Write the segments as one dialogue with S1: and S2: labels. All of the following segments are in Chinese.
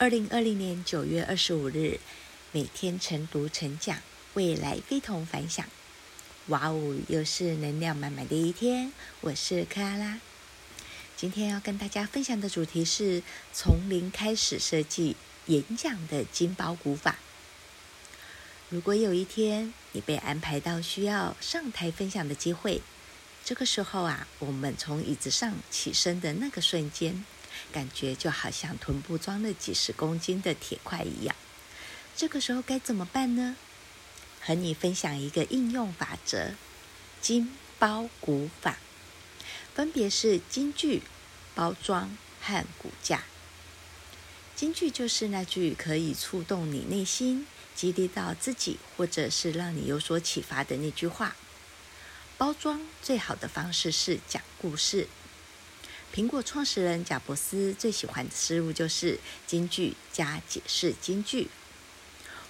S1: 二零二零年九月二十五日，每天晨读晨讲，未来非同凡响。哇哦，又是能量满满的一天！我是克拉拉，今天要跟大家分享的主题是从零开始设计演讲的金包股法。如果有一天你被安排到需要上台分享的机会，这个时候啊，我们从椅子上起身的那个瞬间，感觉就好像臀部装了几十公斤的铁块一样。这个时候该怎么办呢？和你分享一个应用法则：金包骨法，分别是金句、包装和骨架。金句就是那句可以触动你内心、激励到自己，或者是让你有所启发的那句话。包装最好的方式是讲故事。苹果创始人贾伯斯最喜欢的思路就是金句加解释金句。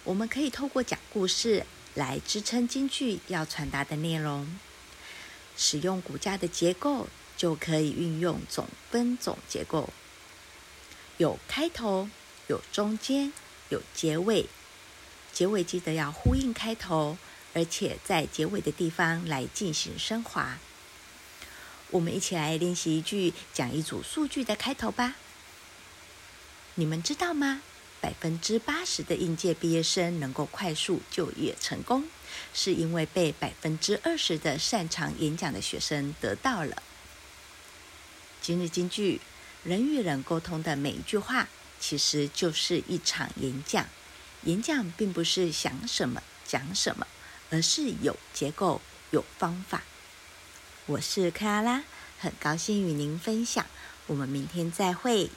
S1: 我们可以透过讲故事来支撑金句要传达的内容。使用骨架的结构，就可以运用总分总结构，有开头，有中间，有结尾。结尾记得要呼应开头，而且在结尾的地方来进行升华。我们一起来练习一句讲一组数据的开头吧。你们知道吗？百分之八十的应届毕业生能够快速就业成功，是因为被百分之二十的擅长演讲的学生得到了。今日金句：人与人沟通的每一句话，其实就是一场演讲。演讲并不是想什么讲什么，而是有结构、有方法。我是克拉拉，很高兴与您分享。我们明天再会。